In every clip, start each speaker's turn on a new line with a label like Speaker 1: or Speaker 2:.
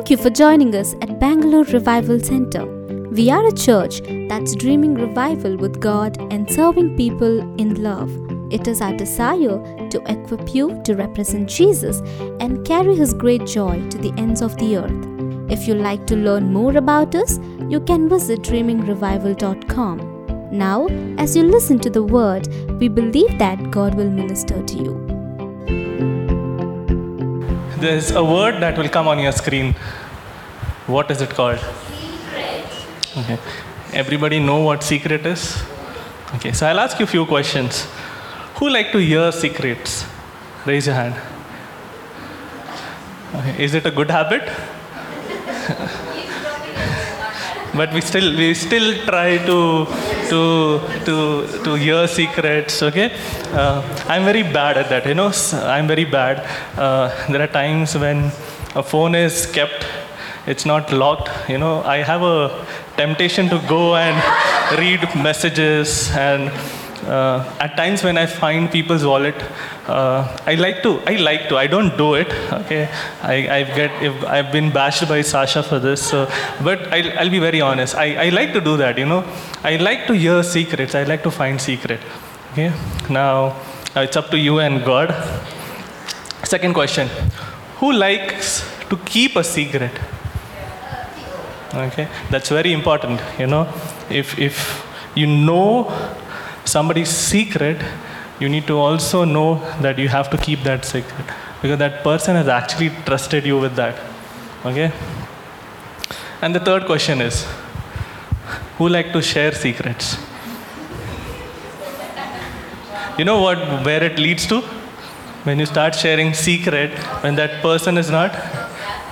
Speaker 1: Thank you for joining us at Bangalore Revival Center. We are a church that's dreaming revival with God and serving people in love. It is our desire to equip you to represent Jesus and carry his great joy to the ends of the earth. If you'd like to learn more about us, you can visit dreamingrevival.com. Now, as you listen to the word, we believe that God will minister to you.
Speaker 2: There's a word that will come on your screen. What is it called? Secret. Okay. Everybody know what secret is? Okay, so I'll ask you a few questions. Who like to hear secrets? Raise your hand. Okay. Is it a good habit? but we still we still try to to to to hear secrets okay? Uh, i'm very bad at that you know? I'm very bad. Uh, there are times when a phone is kept it's not locked you know? I have a temptation to go and read messages and uh, at times when I find people's wallet, uh, I like to. I like to. I don't do it. Okay, I, I get. If I've been bashed by Sasha for this, so, but I'll, I'll be very honest. I, I like to do that. You know, I like to hear secrets. I like to find secret. Okay, now uh, it's up to you and God. Second question: Who likes to keep a secret? Okay, that's very important. You know, if if you know somebody's secret, you need to also know that you have to keep that secret because that person has actually trusted you with that. Okay? And the third question is who like to share secrets? You know what where it leads to? When you start sharing secret when that person is not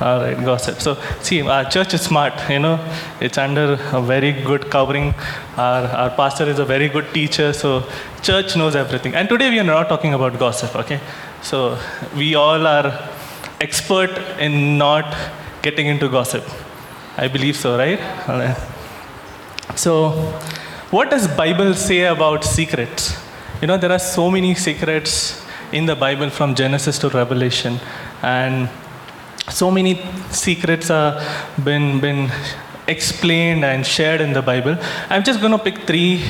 Speaker 2: all right, gossip. So, see, our church is smart, you know, it's under a very good covering. Our, our pastor is a very good teacher, so church knows everything. And today we are not talking about gossip, okay? So, we all are expert in not getting into gossip. I believe so, right? All right. So, what does Bible say about secrets? You know, there are so many secrets in the Bible from Genesis to Revelation, and so many secrets have been, been explained and shared in the Bible. I'm just going to pick three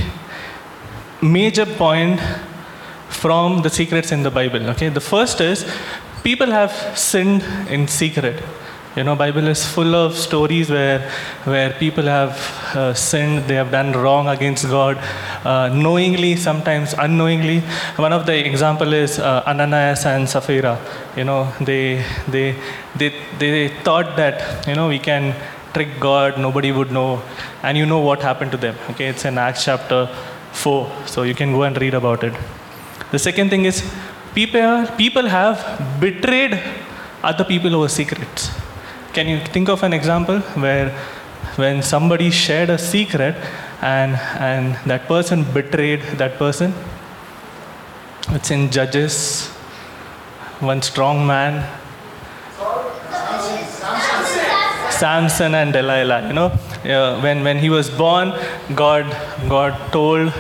Speaker 2: major point from the secrets in the Bible. Okay, the first is people have sinned in secret. You know, Bible is full of stories where where people have uh, sinned, they have done wrong against God, uh, knowingly, sometimes unknowingly. One of the example is uh, Ananias and Sapphira. You know, they they they they thought that you know we can trick God, nobody would know, and you know what happened to them. Okay, it's in Acts chapter four, so you can go and read about it. The second thing is people people have betrayed other people over secrets. Can you think of an example where when somebody shared a secret and and that person betrayed that person? It's in Judges. One strong man. Samson and Delilah. You know, uh, when when he was born, God God told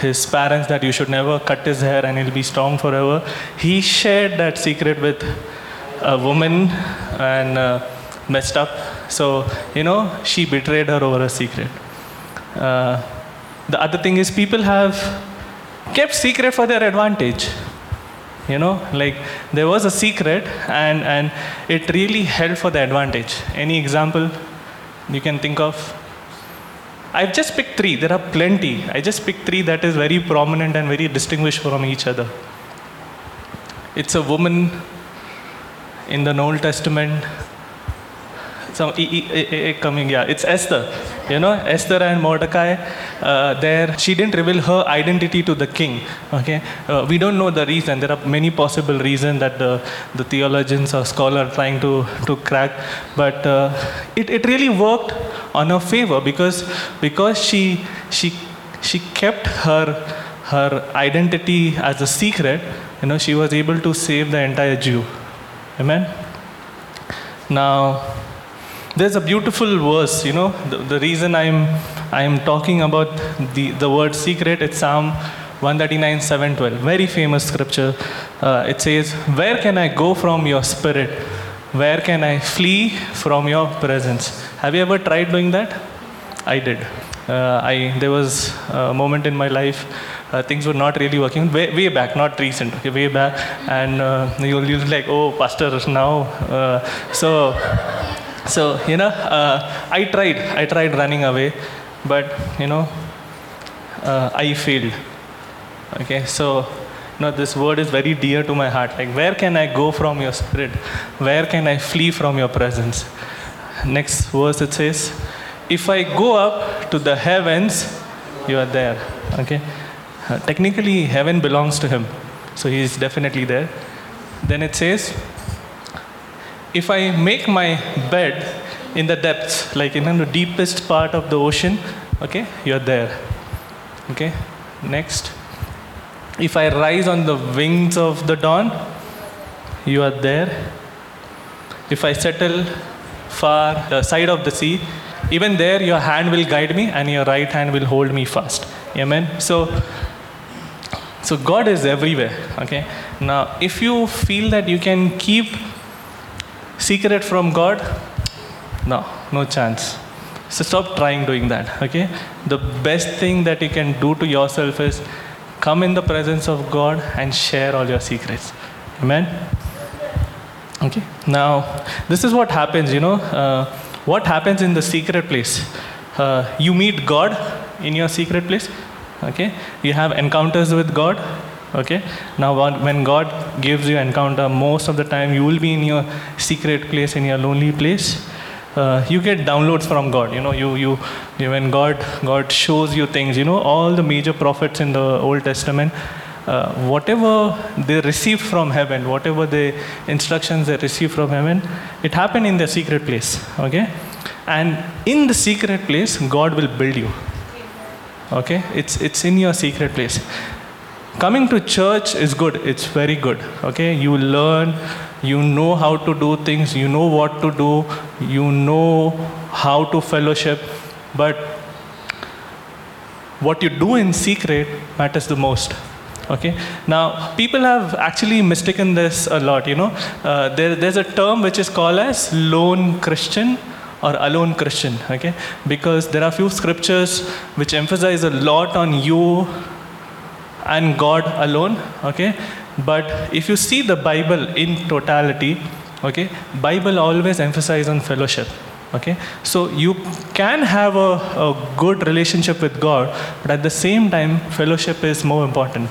Speaker 2: his parents that you should never cut his hair and he'll be strong forever. He shared that secret with a woman and uh, messed up. So you know, she betrayed her over a secret. Uh, the other thing is people have kept secret for their advantage. You know like there was a secret and and it really held for the advantage. Any example you can think of? I've just picked three. There are plenty. I just picked three that is very prominent and very distinguished from each other. It's a woman in the old testament some e- e- e- e- coming yeah. It's esther you know esther and mordecai uh, there she didn't reveal her identity to the king okay? Uh, we don't know the reason. There are many possible reasons that the, the theologians or scholars are trying to, to crack but uh, it, it really worked on her favor because because she she she kept her her identity as a secret you know she was able to save the entire jew. Amen? Now there's a beautiful verse you know the, the reason i'm i'm talking about the, the word secret it's psalm 139 712 very famous scripture uh, it says where can i go from your spirit Where can I flee from your presence? Have you ever tried doing that? I did. Uh, I, there was a moment in my life, uh, things were not really working. Way, way back, not recent, way back. And uh, you'll, you'll like, oh, pastor, now. Uh, so, so, you know, uh, I tried. I tried running away, but, you know, uh, I failed. Okay, so no, this word is very dear to my heart. Like, where can I go from your spirit? Where can I flee from your presence? Next verse it says, If I go up to the heavens, you are there. Okay? Uh, technically, heaven belongs to him. So he is definitely there. Then it says, If I make my bed in the depths, like in the deepest part of the ocean, okay, you're there. Okay? Next. If I rise on the wings of the dawn, you are there. If I settle far the side of the sea, even there your hand will guide me and your right hand will hold me fast. Amen. So so God is everywhere. Okay. Now if you feel that you can keep secret from God, no, no chance. So stop trying doing that. Okay. The best thing that you can do to yourself is come in the presence of God and share all your secrets. Amen. Okay. Now, this is what happens, you know. Uh, what happens in the secret place? Uh, you meet God in your secret place. Okay. You have encounters with God. Okay. Now, when God gives you encounter, most of the time you will be in your secret place, in your lonely place uh, you get downloads from God. You know, you, you, you, when God, God shows you things, you know, all the major prophets in the Old Testament, uh, whatever they received from heaven, whatever the instructions they received from heaven, it happened in the secret place. Okay? And in the secret place, God will build you. Okay? It's, it's in your secret place. Coming to church is good, it's very good. Okay? You learn, you know how to do things, you know what to do, you know how to fellowship, but what you do in secret matters the most. Okay? Now people have actually mistaken this a lot you know? Uh, there, there's a term which is called as lone christian or alone christian. Okay? Because there are few scriptures which emphasize a lot on you and god alone okay? But if you see the bible in totality okay bible always emphasizes on fellowship okay? So you can have a, a good relationship with god but at the same time fellowship is more important.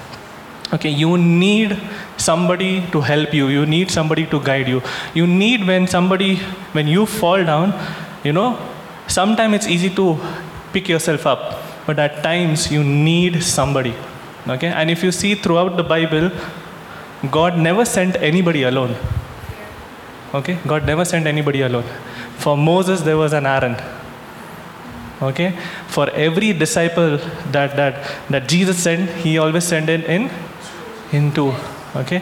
Speaker 2: Okay you need somebody to help you you need somebody to guide you. You need when somebody when you fall down you know sometimes it's easy to pick yourself up but at times you need somebody okay and if you see throughout the bible God never sent anybody alone. Okay? God never sent anybody alone. For Moses, there was an Aaron. Okay? For every disciple that, that, that Jesus sent, he always sent in, in, in two. Okay?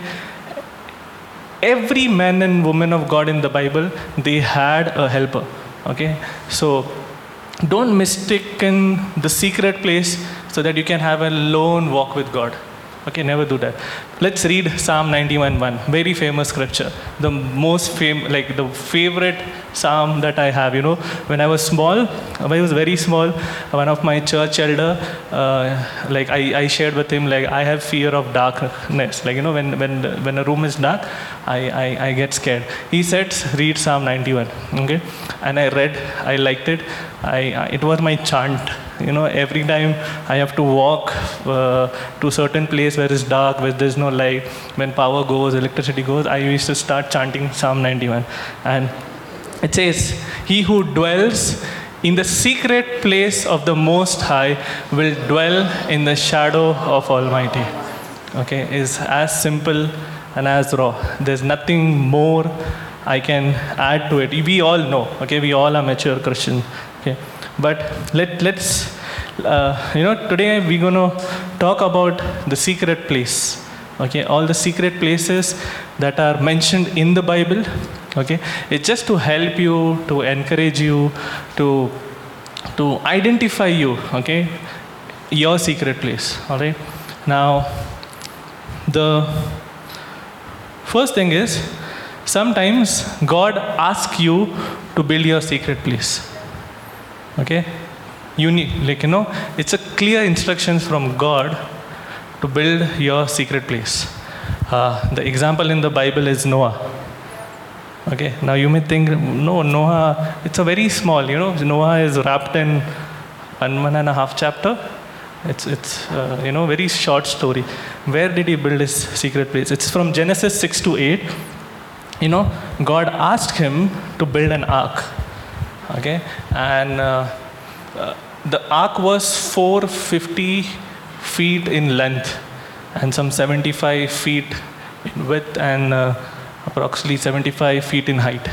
Speaker 2: Every man and woman of God in the Bible, they had a helper. Okay? So, don't mistaken the secret place so that you can have a lone walk with God. Okay, never do that. Let's read Psalm 91:1, very famous scripture. The most fam- like the favorite psalm that I have. You know, when I was small, when I was very small, one of my church elder, uh, like I, I shared with him, like I have fear of darkness. Like you know, when when when a room is dark, I, I, I get scared. He said, read Psalm 91. Okay, and I read, I liked it. I, I it was my chant you know every time i have to walk uh, to certain place where it's dark where there's no light when power goes electricity goes i used to start chanting psalm 91 and it says he who dwells in the secret place of the most high will dwell in the shadow of almighty okay is as simple and as raw there's nothing more i can add to it we all know okay we all are mature Christian. okay but let, let's, uh, you know, today we're going to talk about the secret place. Okay, all the secret places that are mentioned in the Bible. Okay, it's just to help you, to encourage you, to to identify you. Okay, your secret place. All right. Now, the first thing is sometimes God asks you to build your secret place. Okay? You need, like, you know, it's a clear instructions from God to build your secret place. Uh, the example in the Bible is Noah. Okay, now you may think, no, Noah, it's a very small, you know, Noah is wrapped in one, and a half chapter. It's, it's uh, you know, very short story. Where did he build his secret place? It's from Genesis 6 to 8. You know, God asked him to build an ark. Okay, and uh, uh, the ark was 450 feet in length and some 75 feet in width and uh, approximately 75 feet in height.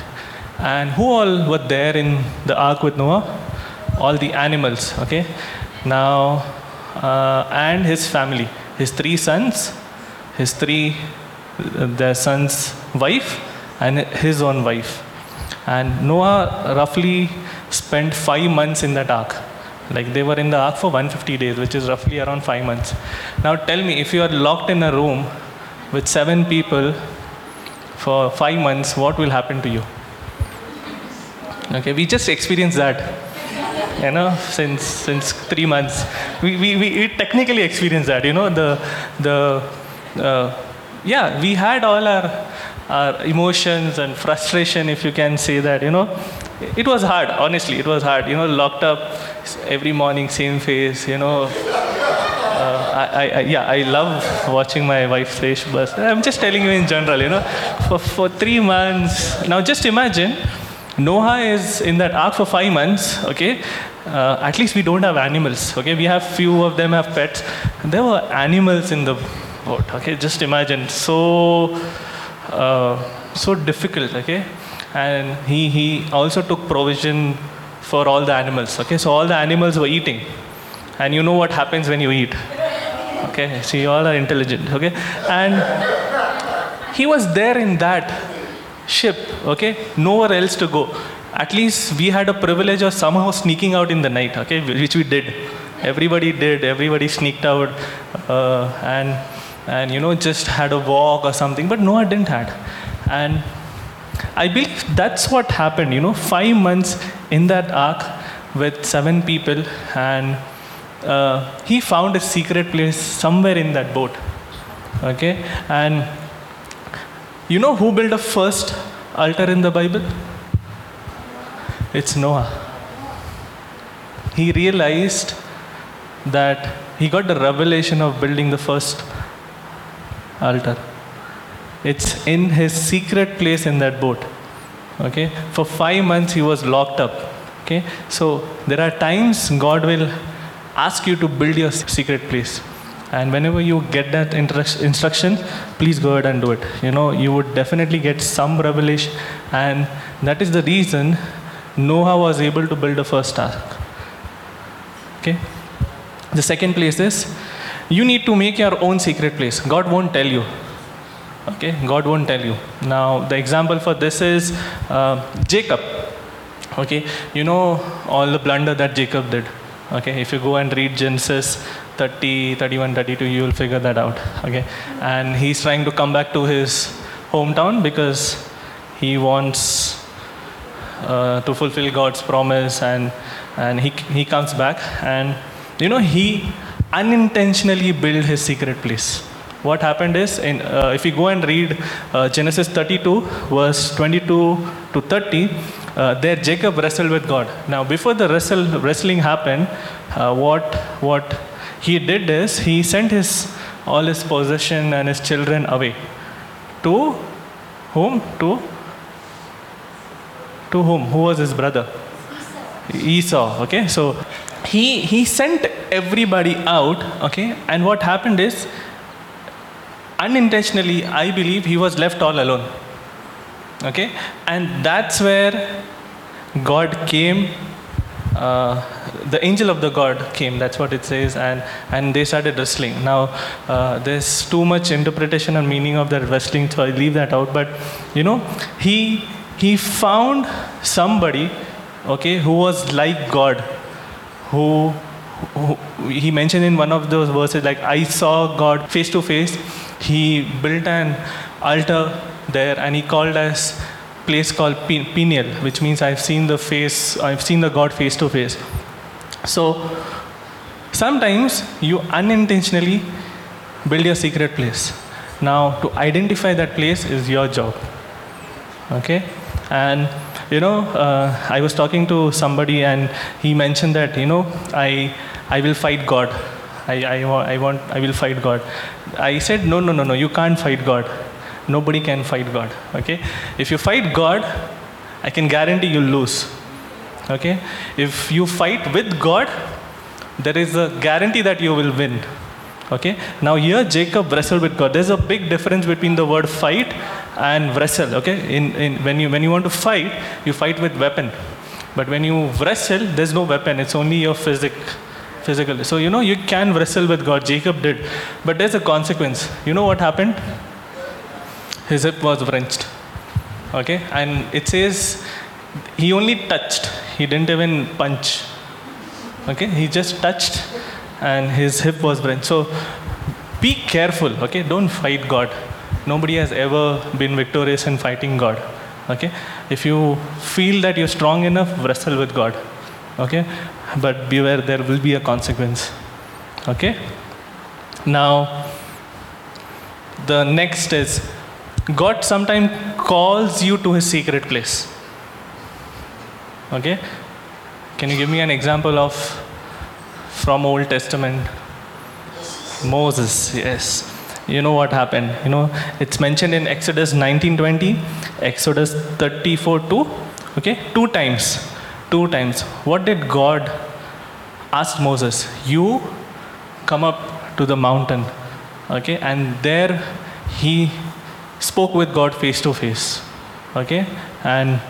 Speaker 2: And who all were there in the ark with Noah? All the animals, okay? Now, uh, and his family, his three sons, his three, uh, their son's wife, and his own wife. And Noah roughly spent five months in that ark. Like they were in the ark for 150 days, which is roughly around five months. Now tell me, if you are locked in a room with seven people for five months, what will happen to you? Okay, we just experienced that. You know, since since three months, we, we, we, technically experienced that. You know, the the uh, yeah, we had all our our emotions and frustration, if you can say that. You know, it was hard. Honestly, it was hard. You know, locked up every morning, same face. You know, uh, I, I, yeah, I love watching my wife race bus. I'm just telling you in general, you know, for, for three months. Now, just imagine, Noah is in that ark for five months, okay? Uh, at least we don't have animals, okay? We have few of them have pets. There were animals in the boat, okay? Just imagine, so, uh, so difficult, okay? And he, he also took provision for all the animals, okay? So all the animals were eating. And you know what happens when you eat. Okay, see, you all are intelligent, okay? And he was there in that ship, okay? Nowhere else to go. At least we had a privilege of somehow sneaking out in the night, okay? Which we did. Everybody did, everybody sneaked out uh, and, and, you know, just had a walk or something, but Noah didn't had. And I believe that's what happened, you know, five months in that ark with seven people and uh, he found a secret place somewhere in that boat. Okay? And you know who built the first altar in the Bible? It's Noah. He realized that he got the revelation of building the first altar. It's in his secret place in that boat. Okay? For five months he was locked up. Okay? So there are times God will ask you to build your secret place. And whenever you get that instruction, please go ahead and do it. You know, you would definitely get some revelation, and that is the reason Noah was able to build the first ark. Okay? The second place is you need to make your own secret place. God won't tell you. Okay? God won't tell you. Now, the example for this is uh, Jacob. Okay? You know all the blunder that Jacob did okay if you go and read genesis 30 31 32 you will figure that out okay and he's trying to come back to his hometown because he wants uh, to fulfill god's promise and and he he comes back and you know he unintentionally built his secret place what happened is in, uh, if you go and read uh, genesis 32 verse 22 to 30 uh, there Jacob wrestled with God. Now, before the wrestle, wrestling happened, uh, what, what he did is he sent his, all his possession and his children away. To whom? To, to whom? Who was his brother? Esau. Okay, so he, he sent everybody out, okay, and what happened is unintentionally, I believe, he was left all alone. Okay? And that's where God came. Uh, the angel of the God came, that's what it says, and, and they started wrestling. Now, uh, there's too much interpretation and meaning of that wrestling, so I leave that out. But, you know, he, he found somebody, okay, who was like God, who, who he mentioned in one of those verses, like, I saw God face to face. He built an altar there, and he called us place called Pe- Peniel, which means I've seen the face, I've seen the God face to face. So sometimes you unintentionally build your secret place. Now, to identify that place is your job. Okay? And, you know, uh, I was talking to somebody and he mentioned that, you know, I, I will fight God. I, I, I want, I will fight God. I said, no, no, no, no, you can't fight God. Nobody can fight God. Okay? If you fight God, I can guarantee you'll lose. Okay? If you fight with God, there is a guarantee that you will win. Okay? Now here Jacob wrestled with God. There's a big difference between the word fight and wrestle. Okay? In, in when you when you want to fight, you fight with weapon. But when you wrestle, there's no weapon. It's only your physic physical. So you know you can wrestle with God. Jacob did. But there's a consequence. You know what happened? His hip was wrenched. Okay? And it says he only touched. He didn't even punch. Okay? He just touched and his hip was wrenched. So be careful. Okay? Don't fight God. Nobody has ever been victorious in fighting God. Okay? If you feel that you're strong enough, wrestle with God. Okay? But beware, there will be a consequence. Okay? Now, the next is God sometimes calls you to his secret place. Okay? Can you give me an example of from Old Testament? Moses, yes. You know what happened? You know, it's mentioned in Exodus 19:20, Exodus 34:2. Okay, two times. Two times. What did God ask Moses? You come up to the mountain. Okay, and there he spoke with God face to face. Okay, and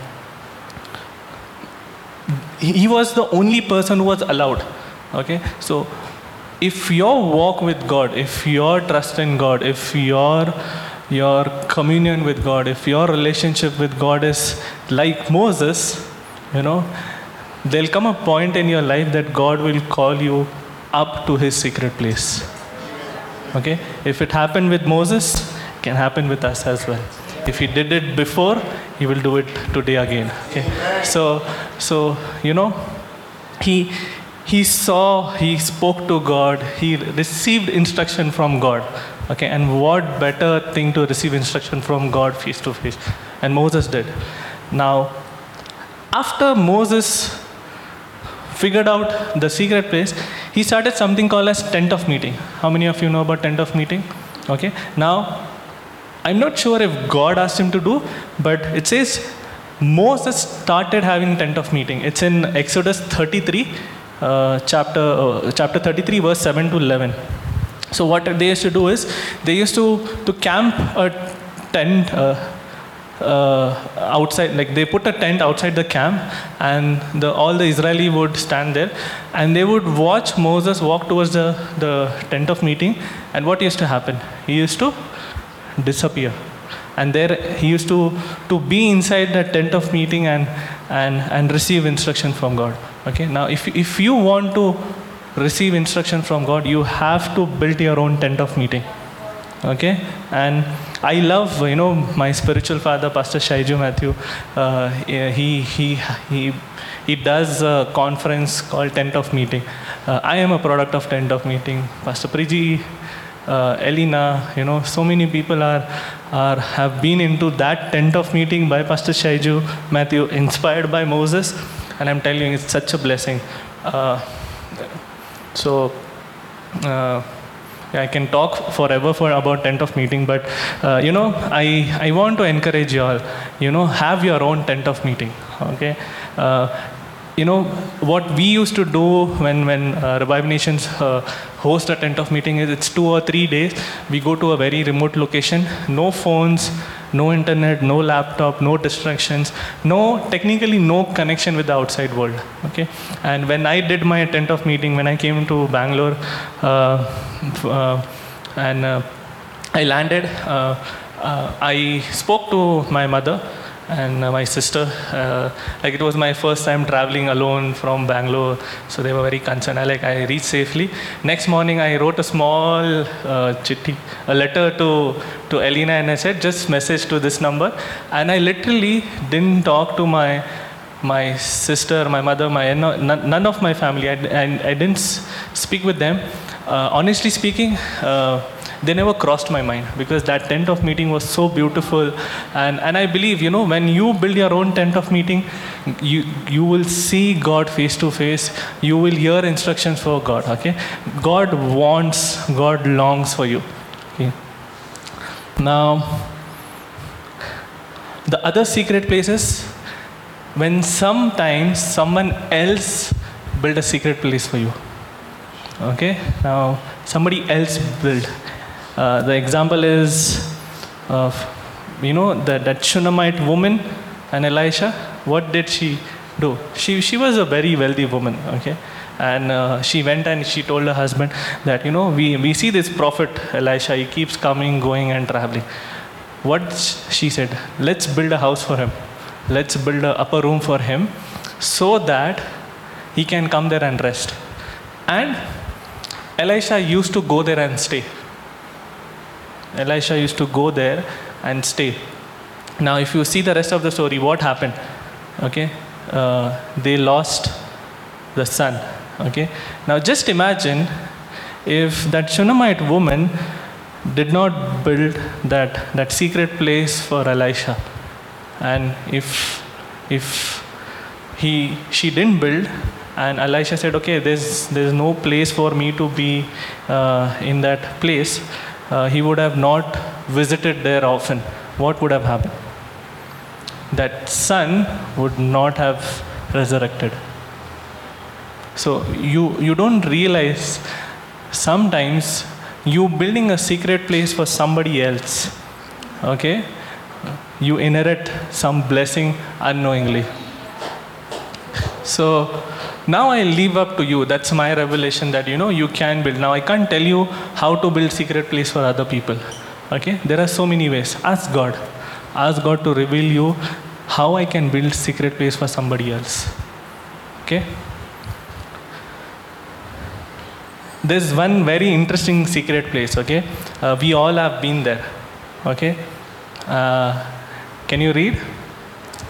Speaker 2: he was the only person who was allowed. Okay, so if your walk with God, if your trust in God, if your your communion with God, if your relationship with God is like Moses, you know, there'll come a point in your life that God will call you up to his secret place. Okay? If it happened with Moses, it can happen with us as well. If he did it before, he will do it today again. Okay? So so you know, he he saw, he spoke to God, he received instruction from God. Okay, and what better thing to receive instruction from God face to face? And Moses did. Now, after Moses figured out the secret place, he started something called as tent of meeting. How many of you know about tent of meeting? Okay, now I'm not sure if God asked him to do, but it says Moses started having tent of meeting. It's in Exodus 33, uh, chapter uh, chapter 33, verse 7 to 11. So what they used to do is they used to to camp a tent. Uh, uh, outside, like they put a tent outside the camp, and the, all the Israeli would stand there, and they would watch Moses walk towards the, the tent of meeting. And what used to happen? He used to disappear, and there he used to to be inside the tent of meeting and and and receive instruction from God. Okay, now if if you want to receive instruction from God, you have to build your own tent of meeting okay and i love you know my spiritual father pastor shaiju matthew. Uh, he he he he does a conference called tent of meeting. Uh, i am a product of tent of meeting. Pastor priji uh, elena you know so many people are are have been into that tent of meeting by pastor shaiju matthew inspired by moses. And i'm telling you it's such a blessing. Uh, so uh, I can talk forever for about tent of meeting, but uh, you know, I, I want to encourage you all, you know, have your own tent of meeting, okay? Uh, you know, what we used to do when, when uh, Revive Nations uh, host a tent of meeting is it's two or three days. We go to a very remote location, no phones, no internet, no laptop, no distractions, no, technically no connection with the outside world, okay? And when I did my tent of meeting, when I came to Bangalore, uh, uh, and uh, I landed, uh, I spoke to my mother and uh, my sister. Uh, like it was my first time traveling alone from Bangalore, so they were very concerned. I like I reached safely. Next morning, I wrote a small uh, chitty, a letter to to Elena, and I said just message to this number. And I literally didn't talk to my my sister, my mother, my none, none of my family. I, I, I didn't speak with them. Uh, honestly speaking. Uh, they never crossed my mind because that tent of meeting was so beautiful. And, and i believe you know when you build your own tent of meeting you you will see god face to face. You will hear instructions for god okay? God wants god longs for you okay? Now the other secret places when sometimes someone else build a secret place for you okay? Now somebody else build uh, the example is of, you know, that, that Shunammite woman and Elisha. What did she do? She, she was a very wealthy woman, okay? And uh, she went and she told her husband that, you know, we, we see this prophet Elisha, he keeps coming, going, and traveling. What she said, let's build a house for him. Let's build an upper room for him so that he can come there and rest. And Elisha used to go there and stay. Elisha used to go there and stay. Now, if you see the rest of the story, what happened? Okay, uh, they lost the son. Okay, now just imagine if that Shunammite woman did not build that, that secret place for Elisha, and if if he she didn't build, and Elisha said, okay, there's there's no place for me to be uh, in that place uh, he would have not visited there often, what would have happened? That son would not have resurrected. So you, you don't realize sometimes you building a secret place for somebody else, okay? You inherit some blessing unknowingly. So now I leave up to you. That's my revelation that you know you can build. Now I can't tell you how to build secret place for other people. Okay? There are so many ways. Ask God. Ask God to reveal you how I can build secret place for somebody else. Okay? There's one very interesting secret place, okay? Uh, we all have been there, okay? Uh, can you read?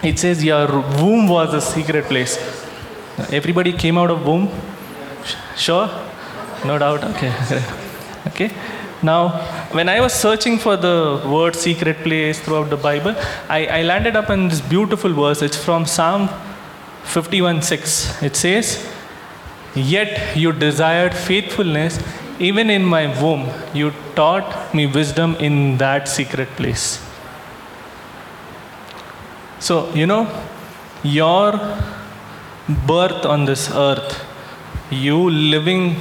Speaker 2: It says, Your womb was a secret place. Everybody came out of womb? Sure? No doubt? Okay. okay. Now, when I was searching for the word secret place throughout the Bible, I, I landed up on this beautiful verse. It's from Psalm 51 6. It says, Yet you desired faithfulness, even in my womb, you taught me wisdom in that secret place. So, you know, your birth on this earth, you living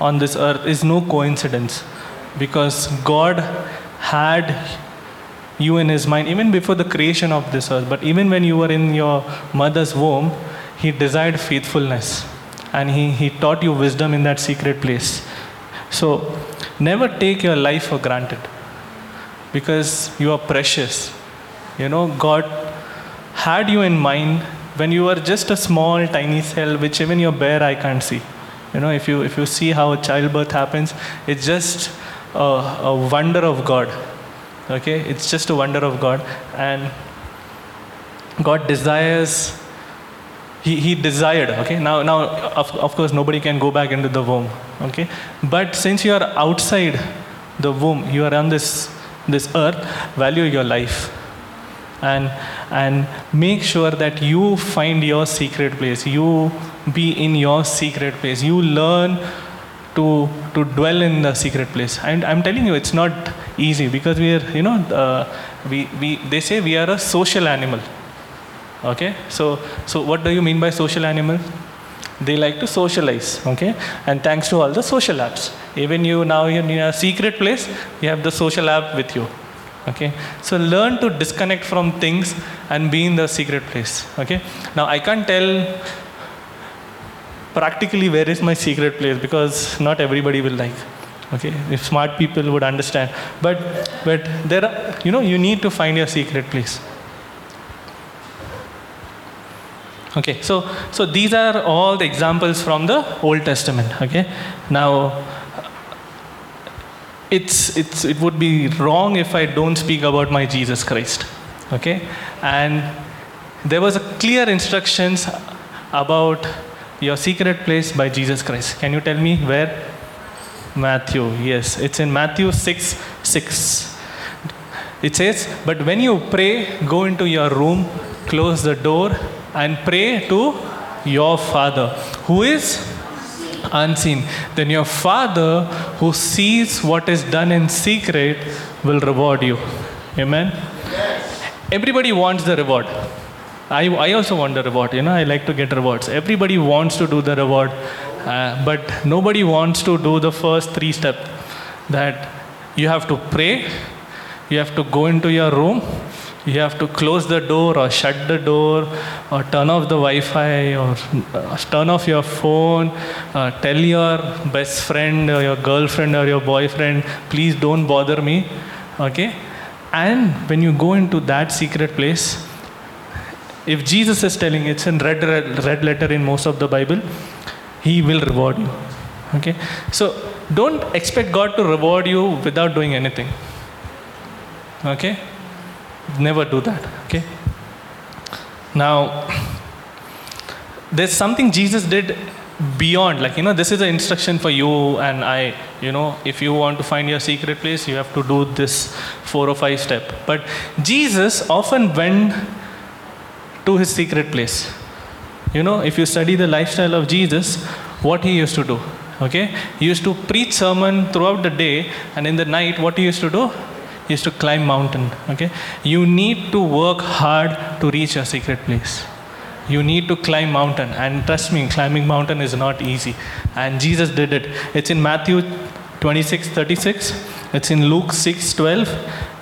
Speaker 2: on this earth, is no coincidence because God had you in His mind even before the creation of this earth. But even when you were in your mother's womb, He desired faithfulness and He, he taught you wisdom in that secret place. So, never take your life for granted because you are precious. You know, God had you in mind when you are just a small, tiny cell, which even your bare eye can't see. You know, if you, if you see how a childbirth happens, it's just a, a wonder of God. Okay? It's just a wonder of God. And God desires, He, he desired, okay? Now, now of, of course, nobody can go back into the womb, okay? But since you are outside the womb, you are on this, this earth, value your life and and make sure that you find your secret place. You be in your secret place. You learn to to dwell in the secret place. And i'm telling you it's not easy because we are you know uh, we we they say we are a social animal. Okay? So so what do you mean by social animal? They like to socialize. Okay? And thanks to all the social apps. Even you now in your secret place you have the social app with you okay? So learn to disconnect from things and be in the secret place. Okay? Now i can't tell practically where is my secret place because not everybody will like. Okay? If smart people would understand. But but there are you know you need to find your secret place. Okay, so, so these are all the examples from the Old Testament. Okay, now it's, it's, it would be wrong if I don't speak about my Jesus Christ. Okay, and there was a clear instructions about your secret place by Jesus Christ. Can you tell me where? Matthew, yes, it's in Matthew 6 6. It says, But when you pray, go into your room, close the door, and pray to your Father who is unseen. Then your Father who sees what is done in secret will reward you. Amen. Yes. Everybody wants the reward. I, I also want the reward. You know, I like to get rewards. Everybody wants to do the reward, uh, but nobody wants to do the first three steps. That you have to pray, you have to go into your room, you have to close the door or shut the door or turn off the Wi-Fi or uh, turn off your phone. Uh, tell your best friend or your girlfriend or your boyfriend, please don't bother me. Okay, and when you go into that secret place if Jesus is telling it's in red, red, red letter in most of the Bible, He will reward you. Okay? So don't expect God to reward you without doing anything. Okay? Never do that. Okay? Now, there's something Jesus did beyond like you know this is an instruction for you and i you know if you want to find your secret place you have to do this four or five step but jesus often went to his secret place. You know, if you study the lifestyle of Jesus, what he used to do. Okay? He used to preach sermon throughout the day, and in the night, what he used to do? Used to climb mountain. Okay? You need to work hard to reach your secret place. You need to climb mountain, and trust me, climbing mountain is not easy. And Jesus did it. It's in Matthew 26, 36. It's in Luke 6, 12.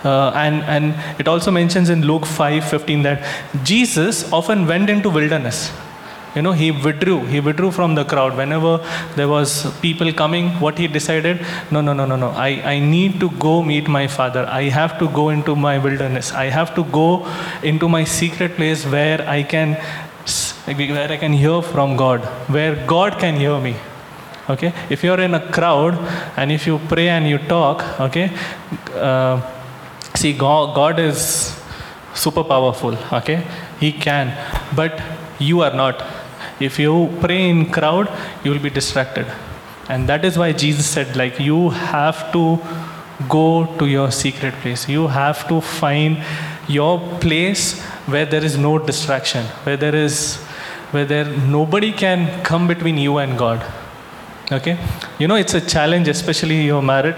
Speaker 2: Uh, and, and it also mentions in Luke 5 15 that Jesus often went into wilderness. You know, he withdrew. He withdrew from the crowd. Whenever there was people coming, what he decided, no, no, no, no, no. I, I need to go meet my father. I have to go into my wilderness. I have to go into my secret place where I can where I can hear from God, where God can hear me okay if you're in a crowd and if you pray and you talk okay uh, See, God, God is super powerful, okay? He can, but you are not. If you pray in crowd, you will be distracted. And that is why Jesus said, like, you have to go to your secret place. You have to find your place where there is no distraction, where there is where there nobody can come between you and God. Okay? You know, it's a challenge, especially you're married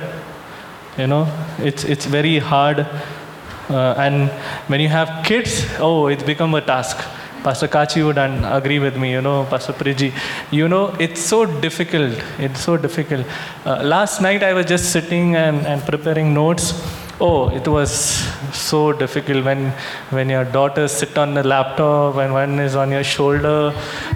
Speaker 2: you know, it's, it's very hard. Uh, and when you have kids, oh, it's become a task. Pastor Kachi would agree with me, you know, Pastor Priji. You know, it's so difficult. It's so difficult. Uh, last night I was just sitting and, and preparing notes. Oh, it was so difficult when when your daughters sit on the laptop and one is on your shoulder,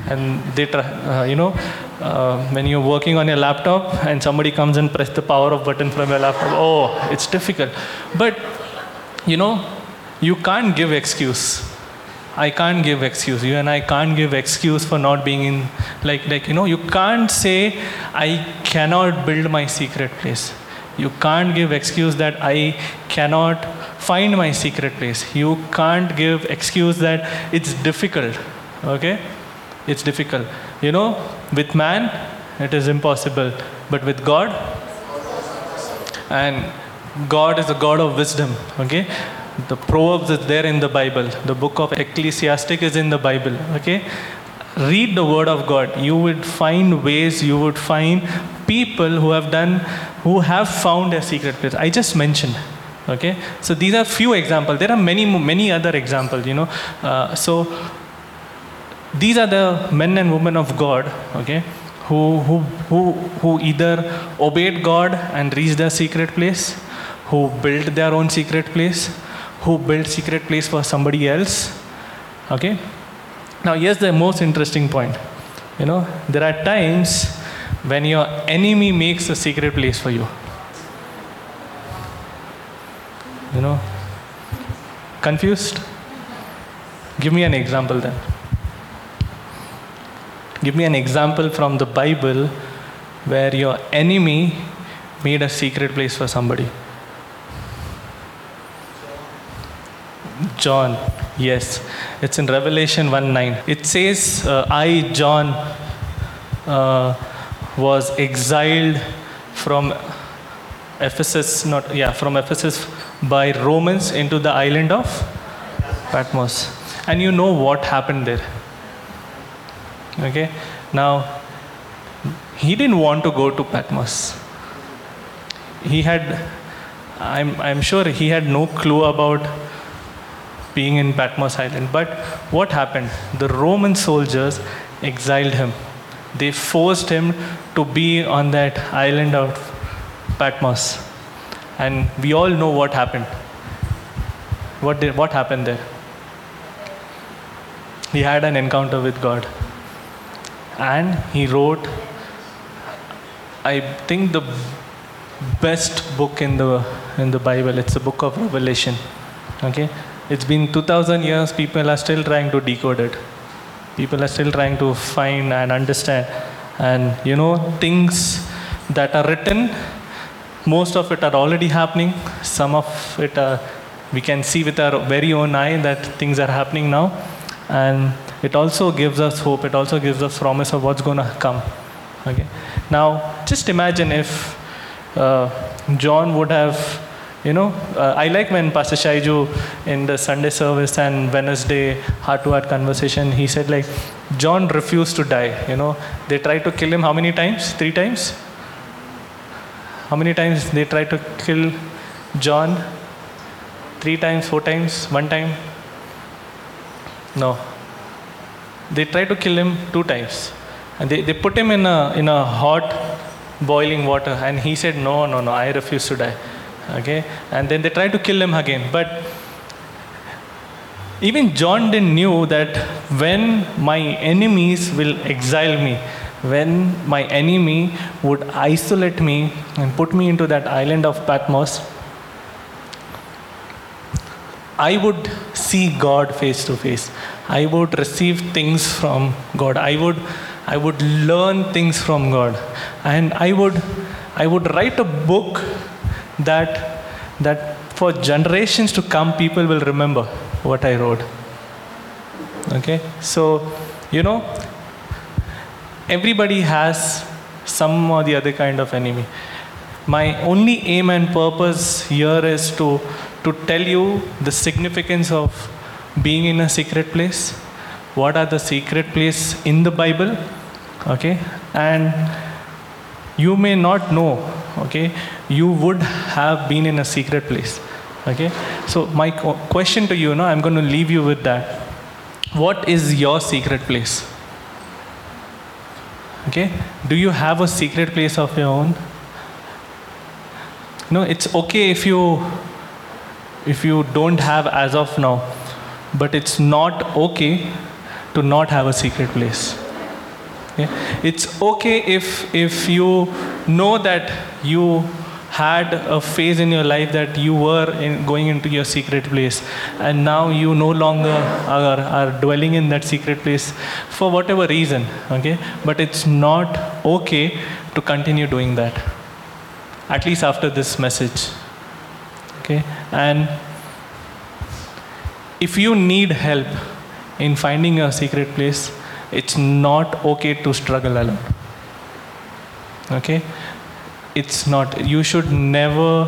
Speaker 2: and they try, uh, you know, uh, when you're working on your laptop and somebody comes and press the power of button from your laptop oh it's difficult but you know you can't give excuse i can't give excuse. You and i can't give excuse for not being in like like you know you can't say i cannot build my secret place. You can't give excuse that i cannot find my secret place. You can't give excuse that it's difficult okay? It's difficult. You know, with man, it is impossible. But with God, and God is a God of wisdom, okay? The Proverbs is there in the Bible. The book of Ecclesiastic is in the Bible, okay? Read the word of God. You would find ways, you would find people who have done, who have found a secret place. I just mentioned, okay? So these are few examples. There are many, many other examples, you know. Uh, so these are the men and women of God, okay, who, who, who, who either obeyed God and reached their secret place, who built their own secret place, who built secret place for somebody else, okay. Now here's the most interesting point. You know, there are times when your enemy makes a secret place for you. You know, confused? Give me an example then. Give me an example from the Bible where your enemy made a secret place for somebody. John, yes, it's in Revelation 1 9. It says, uh, I, John, uh, was exiled from Ephesus, not, yeah, from Ephesus by Romans into the island of Patmos. And you know what happened there. Okay, now he didn't want to go to Patmos. He had, I'm, I'm sure he had no clue about being in Patmos Island. But what happened? The Roman soldiers exiled him. They forced him to be on that island of Patmos. And we all know what happened. What, did, what happened there? He had an encounter with God. And he wrote, I think, the best book in the, in the Bible. It's the book of Revelation. Okay? It's been 2000 years, people are still trying to decode it. People are still trying to find and understand. And you know, things that are written, most of it are already happening. Some of it are, we can see with our very own eye that things are happening now. And it also gives us hope, it also gives us promise of what's going to come. Okay. Now, just imagine if uh, John would have you know, uh, I like when Pastor Shaiju in the Sunday service and Wednesday heart-to-heart conversation, he said like, John refused to die. You know, they tried to kill him how many times? Three times. How many times they tried to kill John? Three times, four times, one time? No. They tried to kill him two times, and they, they put him in a in a hot, boiling water, and he said, no, no, no, I refuse to die okay? And then they try to kill him again. But even john didn't knew that when my enemies will exile me when my enemy would isolate me and put me into that island of patmos i would see god face to face. I would receive things from god. I would i would learn things from god. And i would i would write a book that, that for generations to come, people will remember what I wrote. Okay? So, you know, everybody has some or the other kind of enemy. My only aim and purpose here is to, to tell you the significance of being in a secret place. What are the secret place in the Bible? Okay? And you may not know okay? You would have been in a secret place okay? So my question to you now i'm going to leave you with that. What is your secret place? Okay? Do you have a secret place of your own? No it's okay if you if you don't have as of now but it's not okay to not have a secret place okay? it's okay if if you know that you had a phase in your life that you were in going into your secret place and now you no longer are, are dwelling in that secret place for whatever reason okay but it's not okay to continue doing that at least after this message okay and if you need help in finding your secret place it's not okay to struggle alone. Okay? It's not you should never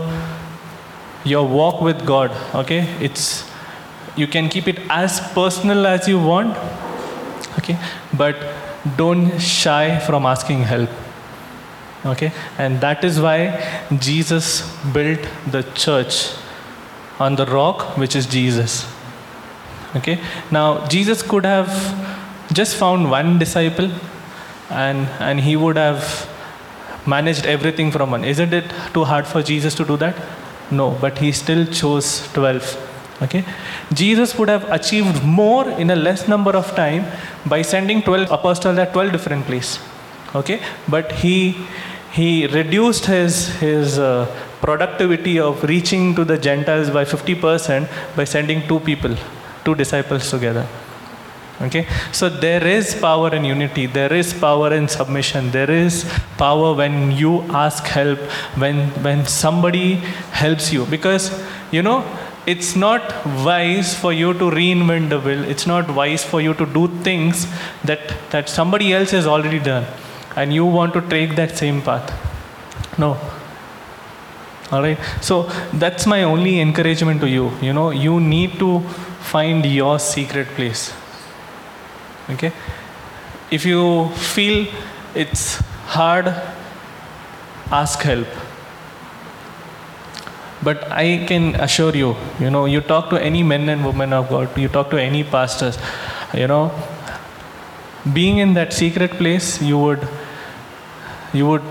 Speaker 2: your walk with god okay? It's you can keep it as personal as you want okay? But don't shy from asking help okay? And that is why jesus built the church on the rock which is jesus okay? Now jesus could have just found one disciple and and he would have managed everything from one. Isn't it too hard for Jesus to do that? No, but he still chose 12. Okay? Jesus would have achieved more in a less number of time by sending 12 apostles at 12 different places. Okay? But he he reduced his his uh, productivity of reaching to the Gentiles by 50% by sending two people, two disciples together. Okay, so there is power in unity, there is power in submission, there is power when you ask help, when, when somebody helps you. Because, you know, it's not wise for you to reinvent the wheel, it's not wise for you to do things that, that somebody else has already done, and you want to take that same path. No, all right so that's my only encouragement to you. You know you need to find your secret place okay? If you feel it's hard ask help. But i can assure you you know you talk to any men and women of god you talk to any pastors you know being in that secret place you would you would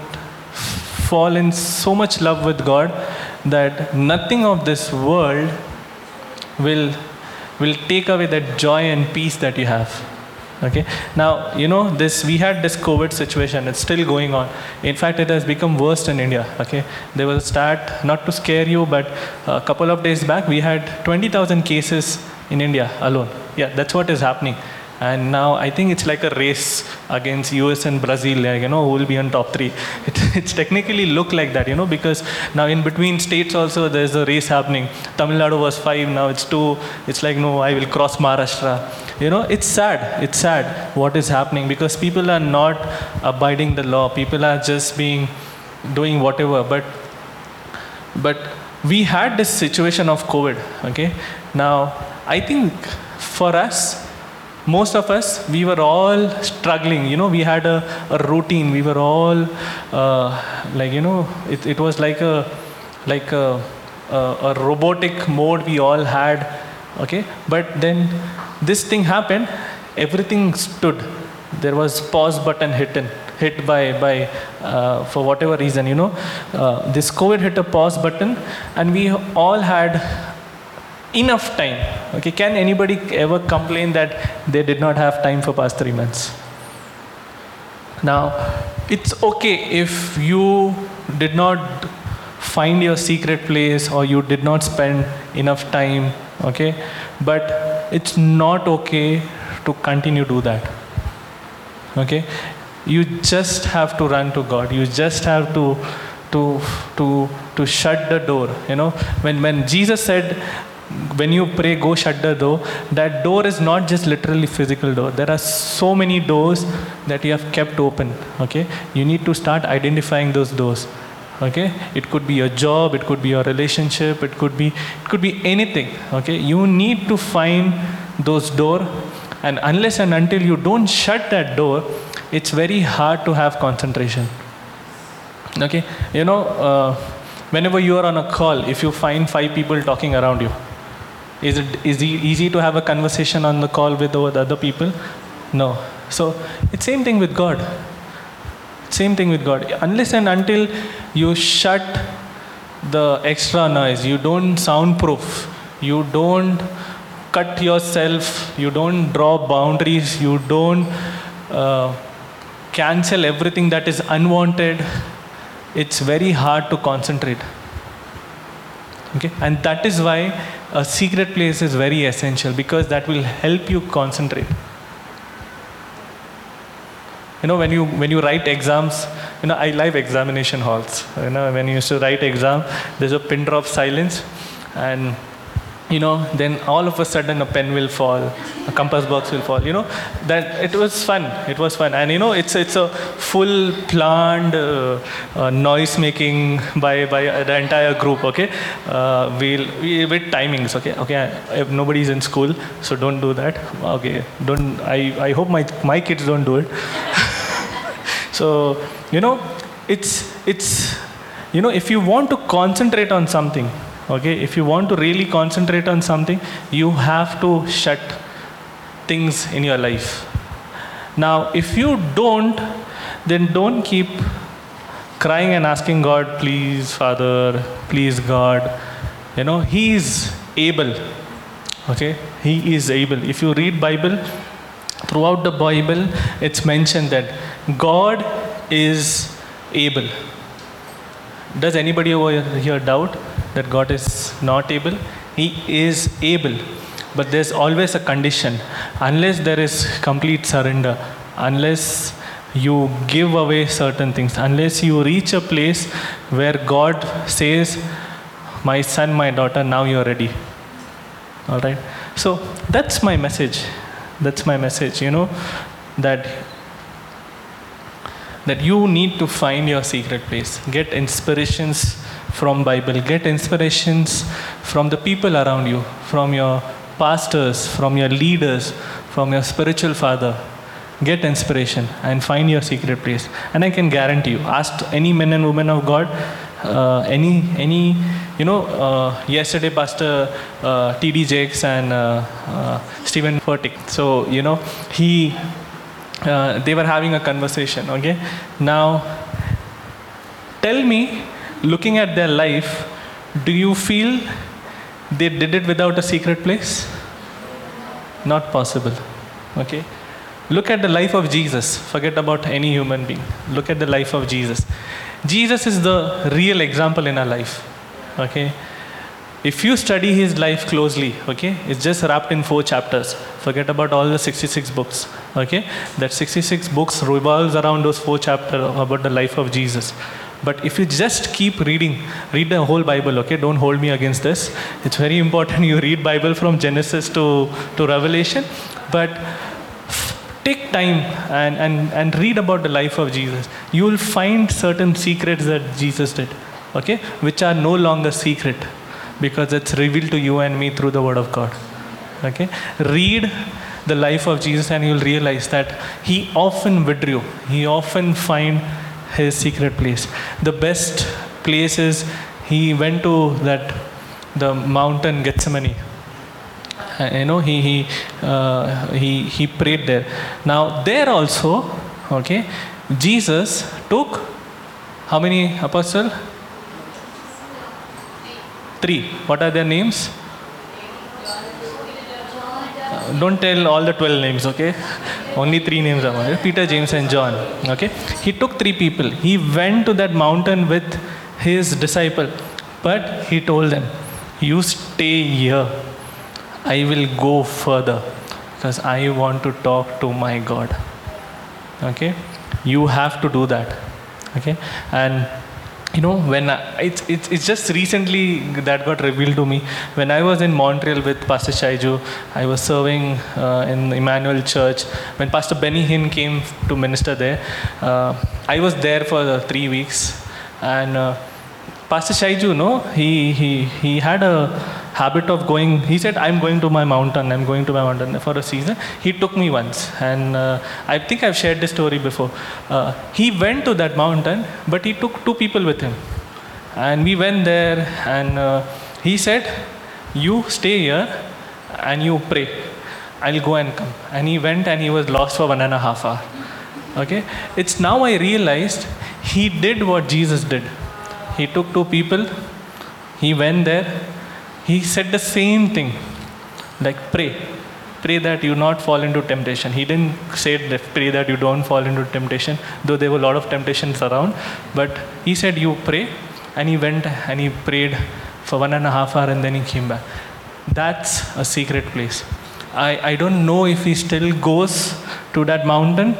Speaker 2: fall in so much love with god that nothing of this world will will take away that joy and peace that you have okay. Now you know this we had this covid situation. It's still going on. In fact it has become worse in india. Okay. There was a stat not to scare you but a couple of days back we had 20000 cases in india alone. Yeah that's what is happening and now I think it's like a race against US and Brazil, you know, who will be on top three. It, it's technically look like that, you know, because now in between states also there's a race happening. Tamil Nadu was five, now it's two. It's like, no, I will cross Maharashtra. You know, it's sad. It's sad what is happening because people are not abiding the law. People are just being, doing whatever. But, but we had this situation of COVID, okay? Now, I think for us, most of us we were all struggling. You know we had a, a routine. We were all uh, like you know it, it was like a like a, a, a robotic mode we all had okay? But then this thing happened. Everything stood. There was pause button hidden hit by by uh, for whatever reason you know? Uh, this covid hit a pause button and we all had enough time. Okay, can anybody ever complain that they did not have time for past three months? Now, it's okay if you did not find your secret place or you did not spend enough time, okay? But it's not okay to continue do that. Okay? You just have to run to God. You just have to to to to shut the door. You know, when when Jesus said when you pray go shut the door. That door is not just literally physical door. There are so many doors that you have kept open okay? You need to start identifying those doors okay? It could be your job it could be your relationship it could be it could be anything okay? You need to find those door and unless and until you don't shut that door it's very hard to have concentration okay? You know uh, whenever you are on a call if you find five people talking around you is it is it easy to have a conversation on the call with other people? No. So it's same thing with God. Same thing with God. Unless and until you shut the extra noise, you don't soundproof, you don't cut yourself, you don't draw boundaries, you don't uh, cancel everything that is unwanted, it's very hard to concentrate. Okay, and that is why a secret place is very essential because that will help you concentrate. You know when you when you write exams you know i love examination halls. You know when you used to write exam there's a pin drop silence and you know, then all of a sudden a pen will fall, a compass box will fall. You know, that it was fun. It was fun, and you know, it's it's a full planned uh, uh, noise making by by the entire group. Okay, uh, we'll we, with timings. Okay, okay. Nobody's in school, so don't do that. Okay, don't. I I hope my my kids don't do it. so you know, it's it's you know, if you want to concentrate on something okay if you want to really concentrate on something you have to shut things in your life. Now if you don't then don't keep crying and asking god please father please god. You know he is able. Okay he is able. If you read bible throughout the bible it's mentioned that god is able. Does anybody over here doubt that God is not able? He is able. but there's always a condition. Unless there is complete surrender, unless you give away certain things, unless you reach a place where God says, My son, my daughter, now you're ready. All right? So that's my message. That's my message, you know, that that you need to find your secret place get inspirations from bible. Get inspirations from the people around you from your pastors from your leaders from your spiritual father. Get inspiration and find your secret place. And i can guarantee you ask any men and women of god uh, any any you know uh, yesterday pastor uh, td jakes and uh, uh, stephen furtick. So you know he uh, they were having a conversation okay? Now tell me looking at their life do you feel they did it without a secret place? Not possible. Okay. Look at the life of jesus. Forget about any human being. Look at the life of jesus. Jesus is the real example in our life. Okay. If you study his life closely okay it's just wrapped in four chapters. Forget about all the 66 books okay? That 66 books revolves around those four chapters about the life of jesus but if you just keep reading read the whole bible okay? Don't hold me against this. It's very important you read bible from genesis to to revelation. But take time and, and, and read about the life of jesus. You will find certain secrets that jesus did okay? Which are no longer secret because it's revealed to you and me through the word of god okay? Read the life of jesus and you'll realize that he often withdrew. He often find his secret place. The best place is he went to that the mountain gethsemane uh, you know he he uh, he he prayed there. Now there also okay jesus took how many apostle three. What are their names? Uh, don't tell all the 12 names okay only three names are there. Peter james and john. Okay? He took three people. He went to that mountain with his disciple but he told them you stay here. I will go further because I want to talk to my God. Okay, you have to do that. Okay, and you know when I, it's, it's it's just recently that got revealed to me when I was in Montreal with Pastor Shaiju. I was serving uh, in Emmanuel Church when Pastor Benny Hinn came to minister there. Uh, I was there for uh, three weeks and. Uh, Pastor Shaiju, no, he, he, he had a habit of going, he said, I'm going to my mountain, I'm going to my mountain for a season. He took me once, and uh, I think I've shared this story before. Uh, he went to that mountain, but he took two people with him. And we went there, and uh, he said, You stay here and you pray. I'll go and come. And he went and he was lost for one and a half hour. Okay? It's now I realized he did what Jesus did. He took two people, he went there, he said the same thing like pray. Pray that you not fall into temptation. He didn't say that pray that you don't fall into temptation, though there were a lot of temptations around. But he said you pray, and he went and he prayed for one and a half hour and then he came back. That's a secret place. I, I don't know if he still goes to that mountain,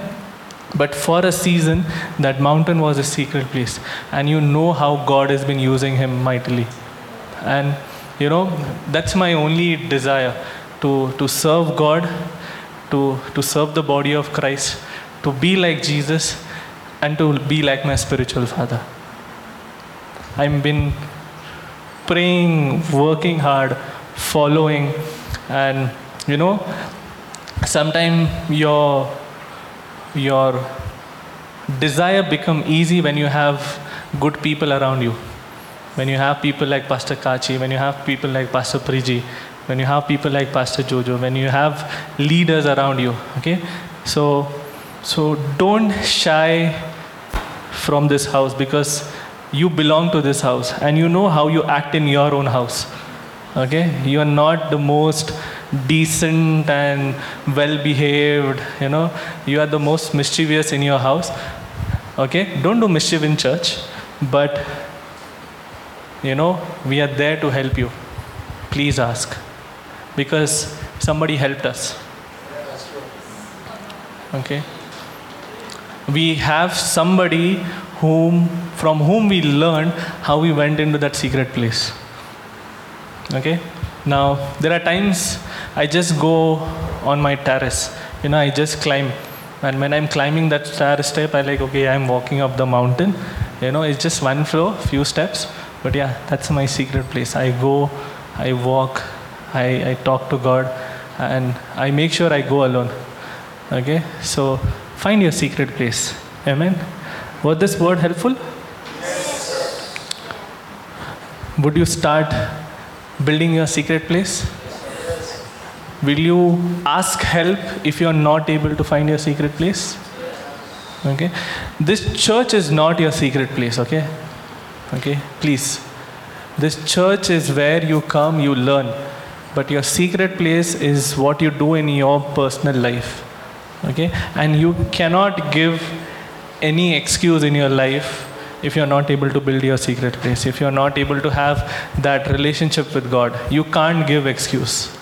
Speaker 2: but for a season, that mountain was a secret place. And you know how God has been using him mightily. And you know, that's my only desire to, to serve God, to, to serve the body of Christ, to be like Jesus, and to be like my spiritual father. I've been praying, working hard, following, and you know, sometimes your your desire become easy when you have good people around you when you have people like pastor kachi when you have people like pastor priji when you have people like pastor jojo when you have leaders around you okay? So so don't shy from this house because you belong to this house and you know how you act in your own house okay? You are not the most decent and well behaved you know? You are the most mischievous in your house okay? Don't do mischief in church but you know we are there to help you please ask because somebody helped us. Okay? We have somebody whom, from whom we learned how we went into that secret place. Okay? Now, there are times I just go on my terrace. You know, I just climb. And when I'm climbing that stair step, I like, okay, I'm walking up the mountain. You know, it's just one floor, few steps. But yeah, that's my secret place. I go, I walk, I, I talk to God, and I make sure I go alone. Okay? So find your secret place. Amen. Was this word helpful? Would you start building your secret place? Will you ask help if you are not able to find your secret place? Okay? This church is not your secret place, okay? Okay? Please. This church is where you come, you learn. But your secret place is what you do in your personal life. Okay? And you cannot give any excuse in your life if you're not able to build your secret place, if you're not able to have that relationship with God. You can't give excuse.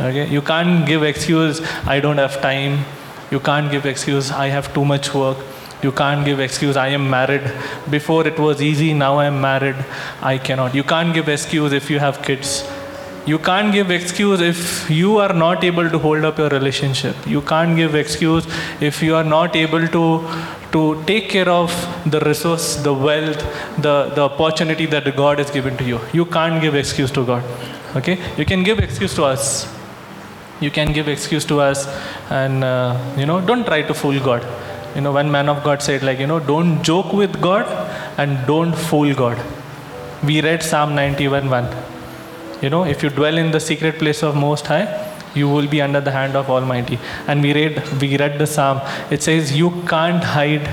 Speaker 2: Okay? You can't give excuse, I don't have time. You can't give excuse, I have too much work. You can't give excuse, I am married. Before it was easy, now I am married. I cannot. You can't give excuse if you have kids. You can't give excuse if you are not able to hold up your relationship. You can't give excuse if you are not able to to take care of the resource, the wealth, the, the opportunity that God has given to you. You can't give excuse to God. Okay? You can give excuse to us. You can give excuse to us and uh, you know, don't try to fool God. You know, one man of God said like, you know, don't joke with God and don't fool God. We read Psalm 91 1. You know, if you dwell in the secret place of Most High, you will be under the hand of Almighty. And we read, we read the Psalm. It says you can't hide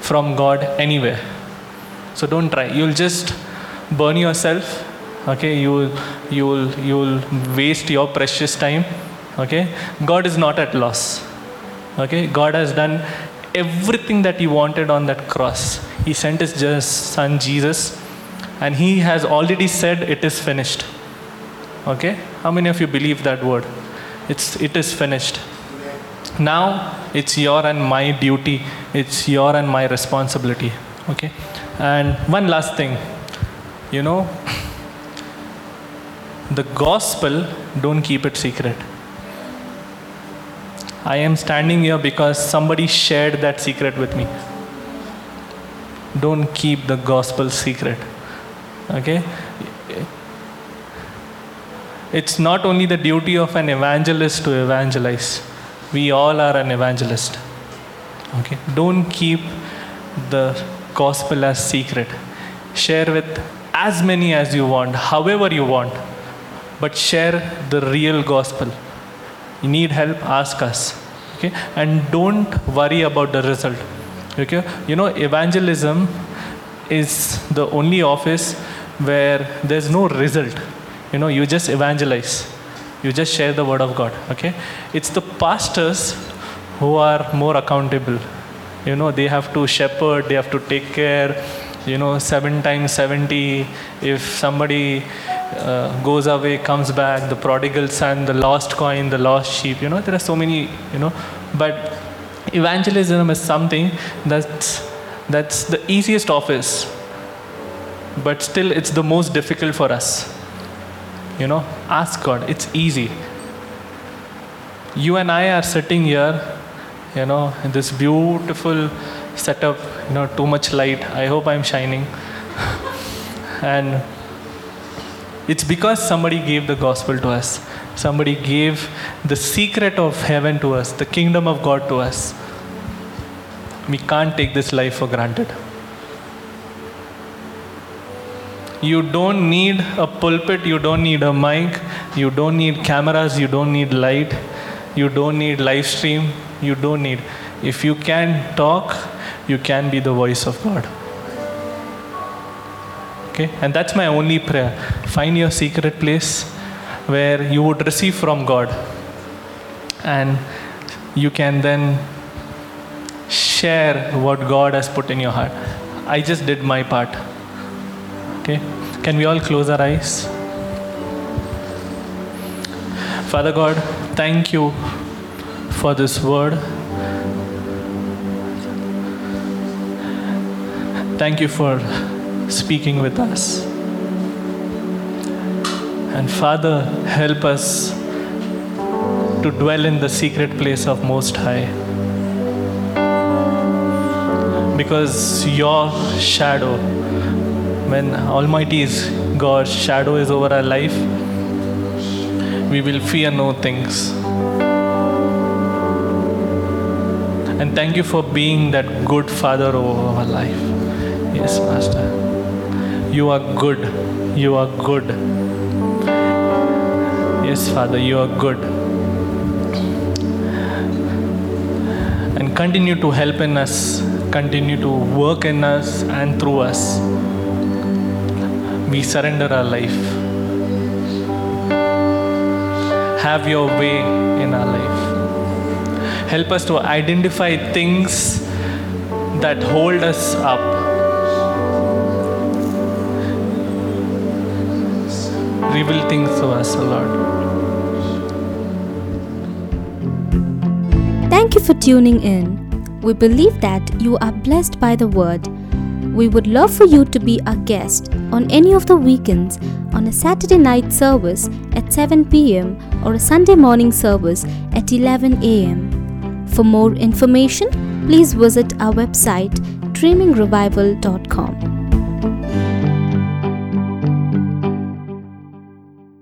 Speaker 2: from God anywhere. So don't try. You'll just burn yourself. Okay, you'll you'll you'll waste your precious time. Okay, God is not at loss. Okay, God has done everything that He wanted on that cross. He sent His Son Jesus, and He has already said it is finished. Okay, how many of you believe that word? It's, it is finished. Now it's your and my duty, it's your and my responsibility. Okay? And one last thing, you know, the gospel, don't keep it secret. I am standing here because somebody shared that secret with me. Don't keep the gospel secret. Okay? It's not only the duty of an evangelist to evangelize, we all are an evangelist. Okay? Don't keep the gospel as secret. Share with as many as you want, however you want, but share the real gospel. You need help, ask us. Okay? And don't worry about the result. Okay? You know, evangelism is the only office where there's no result you know you just evangelize you just share the word of god okay it's the pastors who are more accountable you know they have to shepherd they have to take care you know 7 times 70 if somebody uh, goes away comes back the prodigal son the lost coin the lost sheep you know there are so many you know but evangelism is something that's that's the easiest office but still it's the most difficult for us you know, ask God. It's easy. You and I are sitting here, you know, in this beautiful setup, you know, too much light. I hope I'm shining. and it's because somebody gave the gospel to us. Somebody gave the secret of heaven to us, the kingdom of God to us. We can't take this life for granted. You don't need a pulpit, you don't need a mic, you don't need cameras, you don't need light, you don't need live stream, you don't need. If you can talk, you can be the voice of God. Okay? And that's my only prayer. Find your secret place where you would receive from God. And you can then share what God has put in your heart. I just did my part. Okay? Can we all close our eyes? Father God, thank you for this word. Thank you for speaking with us. And Father, help us to dwell in the secret place of Most High. Because your shadow, when Almighty is God's shadow is over our life, we will fear no things. And thank you for being that good Father over our life. Yes, Master. You are good. You are good. Yes, Father, you are good. And continue to help in us, continue to work in us and through us. We surrender our life. Have your way in our life. Help us to identify things that hold us up. Reveal things to us, O Lord.
Speaker 1: Thank you for tuning in. We believe that you are blessed by the word. We would love for you to be our guest on any of the weekends on a Saturday night service at 7 pm or a Sunday morning service at 11 am. For more information, please visit our website dreamingrevival.com.